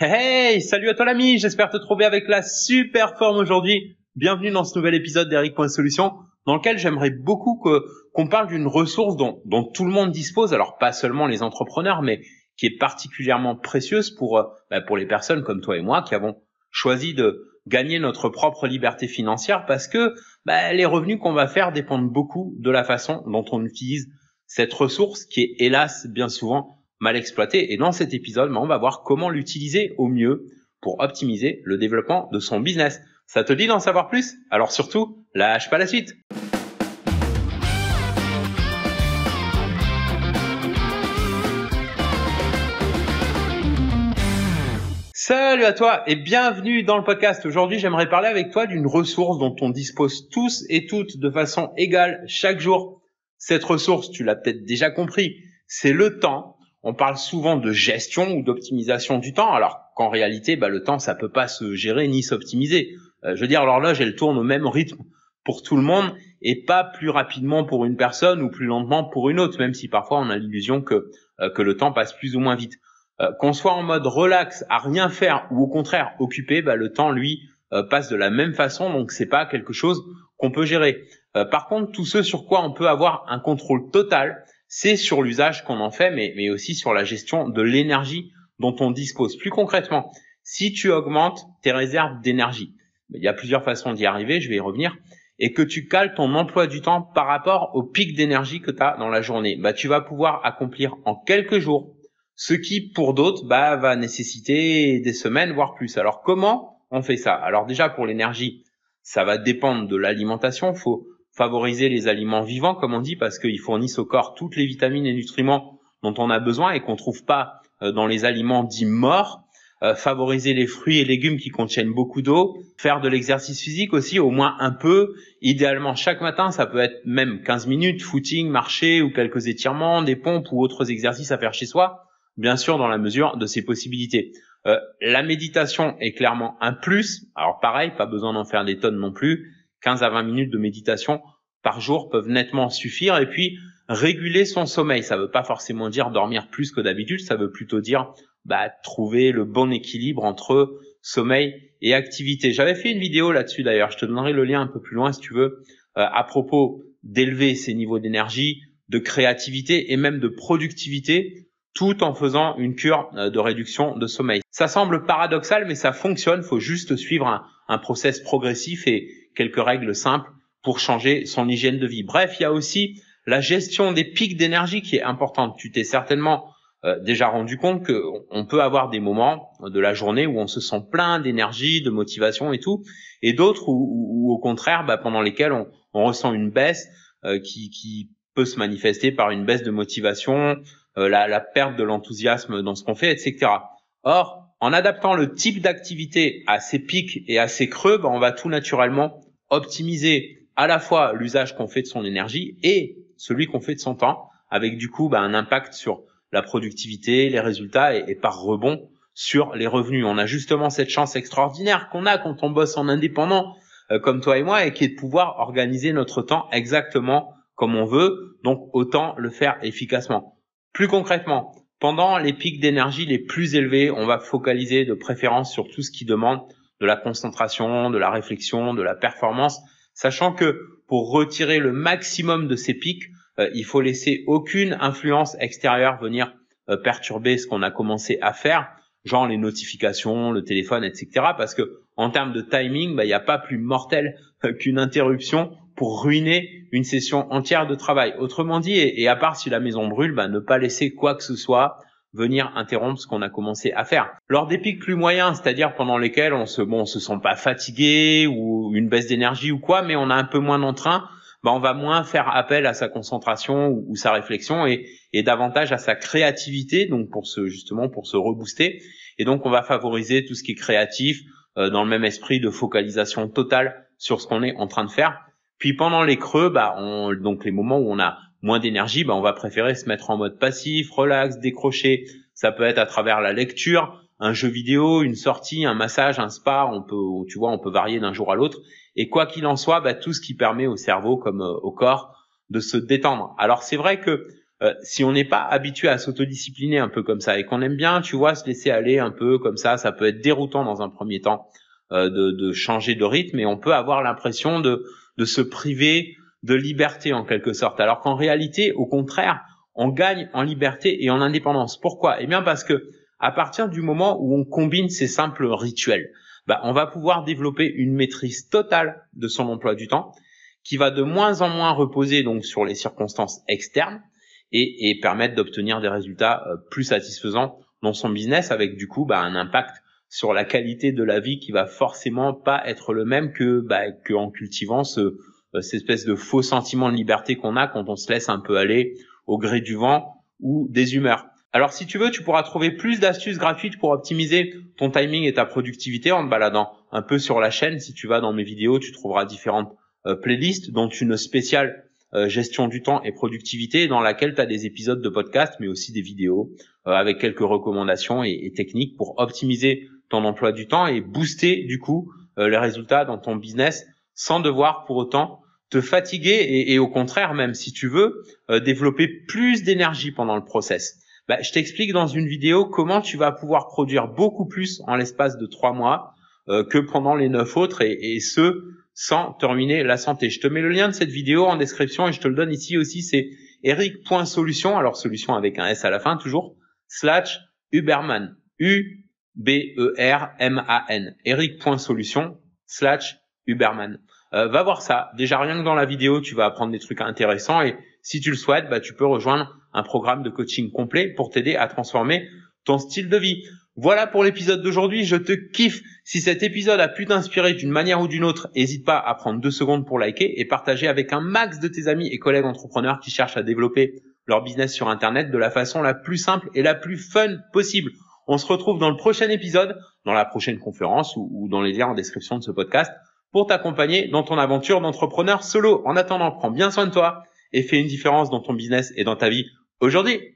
Hey, salut à toi l'ami, j'espère te trouver avec la super forme aujourd'hui. Bienvenue dans ce nouvel épisode d'Eric.solution dans lequel j'aimerais beaucoup que qu'on parle d'une ressource dont, dont tout le monde dispose, alors pas seulement les entrepreneurs, mais qui est particulièrement précieuse pour, euh, bah, pour les personnes comme toi et moi qui avons choisi de gagner notre propre liberté financière parce que bah, les revenus qu'on va faire dépendent beaucoup de la façon dont on utilise cette ressource qui est hélas bien souvent mal exploitée. Et dans cet épisode, on va voir comment l'utiliser au mieux pour optimiser le développement de son business. Ça te dit d'en savoir plus? Alors surtout, lâche pas la suite Salut à toi et bienvenue dans le podcast. Aujourd'hui, j'aimerais parler avec toi d'une ressource dont on dispose tous et toutes de façon égale chaque jour. Cette ressource, tu l'as peut-être déjà compris, c'est le temps. On parle souvent de gestion ou d'optimisation du temps, alors qu'en réalité, bah, le temps, ça peut pas se gérer ni s'optimiser. Euh, je veux dire, l'horloge, elle tourne au même rythme pour tout le monde et pas plus rapidement pour une personne ou plus lentement pour une autre, même si parfois on a l'illusion que, euh, que le temps passe plus ou moins vite. Euh, qu'on soit en mode relax, à rien faire ou au contraire occupé, bah, le temps lui passe de la même façon, donc c'est pas quelque chose qu'on peut gérer. Par contre, tout ce sur quoi on peut avoir un contrôle total, c'est sur l'usage qu'on en fait, mais, mais aussi sur la gestion de l'énergie dont on dispose. Plus concrètement, si tu augmentes tes réserves d'énergie, il y a plusieurs façons d'y arriver, je vais y revenir, et que tu cales ton emploi du temps par rapport au pic d'énergie que tu as dans la journée, bah, tu vas pouvoir accomplir en quelques jours ce qui pour d'autres bah, va nécessiter des semaines, voire plus. Alors comment on fait ça? Alors déjà pour l'énergie, ça va dépendre de l'alimentation. Faut favoriser les aliments vivants, comme on dit, parce qu'ils fournissent au corps toutes les vitamines et nutriments dont on a besoin et qu'on trouve pas euh, dans les aliments dits morts. Euh, favoriser les fruits et légumes qui contiennent beaucoup d'eau, faire de l'exercice physique aussi, au moins un peu, idéalement chaque matin, ça peut être même 15 minutes, footing, marcher ou quelques étirements, des pompes ou autres exercices à faire chez soi bien sûr dans la mesure de ses possibilités. Euh, la méditation est clairement un plus. Alors pareil, pas besoin d'en faire des tonnes non plus. 15 à 20 minutes de méditation par jour peuvent nettement suffire. Et puis réguler son sommeil, ça veut pas forcément dire dormir plus que d'habitude, ça veut plutôt dire bah, trouver le bon équilibre entre sommeil et activité. J'avais fait une vidéo là-dessus d'ailleurs, je te donnerai le lien un peu plus loin si tu veux, euh, à propos d'élever ses niveaux d'énergie, de créativité et même de productivité tout en faisant une cure euh, de réduction de sommeil. Ça semble paradoxal, mais ça fonctionne. Il faut juste suivre un, un process progressif et quelques règles simples pour changer son hygiène de vie. Bref, il y a aussi la gestion des pics d'énergie qui est importante. Tu t'es certainement euh, déjà rendu compte qu'on peut avoir des moments de la journée où on se sent plein d'énergie, de motivation et tout, et d'autres où, au contraire, bah, pendant lesquels on, on, ressent une baisse euh, qui, qui peut se manifester par une baisse de motivation, euh, la, la, perte de l'enthousiasme dans ce qu'on fait, etc. Or, en adaptant le type d'activité à ces pics et à ces creux, ben, on va tout naturellement optimiser à la fois l'usage qu'on fait de son énergie et celui qu'on fait de son temps, avec du coup ben, un impact sur la productivité, les résultats et, et, par rebond sur les revenus. On a justement cette chance extraordinaire qu'on a quand on bosse en indépendant, euh, comme toi et moi, et qui est de pouvoir organiser notre temps exactement comme on veut, donc autant le faire efficacement. Plus concrètement, pendant les pics d'énergie les plus élevés, on va focaliser de préférence sur tout ce qui demande de la concentration, de la réflexion, de la performance, sachant que pour retirer le maximum de ces pics, euh, il faut laisser aucune influence extérieure venir euh, perturber ce qu'on a commencé à faire, genre les notifications, le téléphone, etc. Parce que en termes de timing, bah, il n'y a pas plus mortel euh, qu'une interruption pour ruiner une session entière de travail. Autrement dit, et, à part si la maison brûle, bah, ne pas laisser quoi que ce soit venir interrompre ce qu'on a commencé à faire. Lors des pics plus moyens, c'est-à-dire pendant lesquels on se bon, on se sent pas fatigué ou une baisse d'énergie ou quoi, mais on a un peu moins d'entrain, bah, on va moins faire appel à sa concentration ou, sa réflexion et, et, davantage à sa créativité, donc pour se justement pour se rebooster. Et donc on va favoriser tout ce qui est créatif euh, dans le même esprit de focalisation totale sur ce qu'on est en train de faire. Puis pendant les creux, bah, on, donc les moments où on a moins d'énergie, bah, on va préférer se mettre en mode passif, relax, décrocher. Ça peut être à travers la lecture, un jeu vidéo, une sortie, un massage, un spa. On peut, tu vois, on peut varier d'un jour à l'autre. Et quoi qu'il en soit, bah, tout ce qui permet au cerveau comme euh, au corps de se détendre. Alors c'est vrai que euh, si on n'est pas habitué à s'autodiscipliner un peu comme ça et qu'on aime bien, tu vois, se laisser aller un peu comme ça, ça peut être déroutant dans un premier temps euh, de, de, changer de rythme et on peut avoir l'impression de, de se priver de liberté en quelque sorte. Alors qu'en réalité, au contraire, on gagne en liberté et en indépendance. Pourquoi? Eh bien parce que à partir du moment où on combine ces simples rituels, bah, on va pouvoir développer une maîtrise totale de son emploi du temps qui va de moins en moins reposer donc sur les circonstances externes et, et permettre d'obtenir des résultats euh, plus satisfaisants dans son business avec du coup bah, un impact sur la qualité de la vie qui va forcément pas être le même que bah, qu'en cultivant ce, cette espèce de faux sentiment de liberté qu'on a quand on se laisse un peu aller au gré du vent ou des humeurs. Alors si tu veux, tu pourras trouver plus d'astuces gratuites pour optimiser ton timing et ta productivité en te baladant un peu sur la chaîne. Si tu vas dans mes vidéos, tu trouveras différentes euh, playlists, dont une spéciale euh, gestion du temps et productivité dans laquelle tu as des épisodes de podcast, mais aussi des vidéos euh, avec quelques recommandations et, techniques pour optimiser ton emploi du temps et booster du coup les résultats dans ton business sans devoir pour autant te fatiguer et, et au contraire même si tu veux développer plus d'énergie pendant le process. Bah, je t'explique dans une vidéo comment tu vas pouvoir produire beaucoup plus en l'espace de trois mois que pendant les neuf autres et, et ce sans terminer la santé. Je te mets le lien de cette vidéo en description et je te le donne ici aussi. C'est eric.solution, alors solution avec un S à la fin toujours, slash Uberman. U-B-E-R-M-A-N. Eric.solution slash Uberman. Euh, va voir ça. Déjà rien que dans la vidéo, tu vas apprendre des trucs intéressants et si tu le souhaites, bah, tu peux rejoindre un programme de coaching complet pour t'aider à transformer ton style de vie. Voilà pour l'épisode d'aujourd'hui, je te kiffe. Si cet épisode a pu t'inspirer d'une manière ou d'une autre, n'hésite pas à prendre deux secondes pour liker et partager avec un max de tes amis et collègues entrepreneurs qui cherchent à développer leur business sur Internet de la façon la plus simple et la plus fun possible. On se retrouve dans le prochain épisode, dans la prochaine conférence ou, dans les liens en description de ce podcast pour t'accompagner dans ton aventure d'entrepreneur solo. En attendant, prends bien soin de toi et fais une différence dans ton business et dans ta vie aujourd'hui.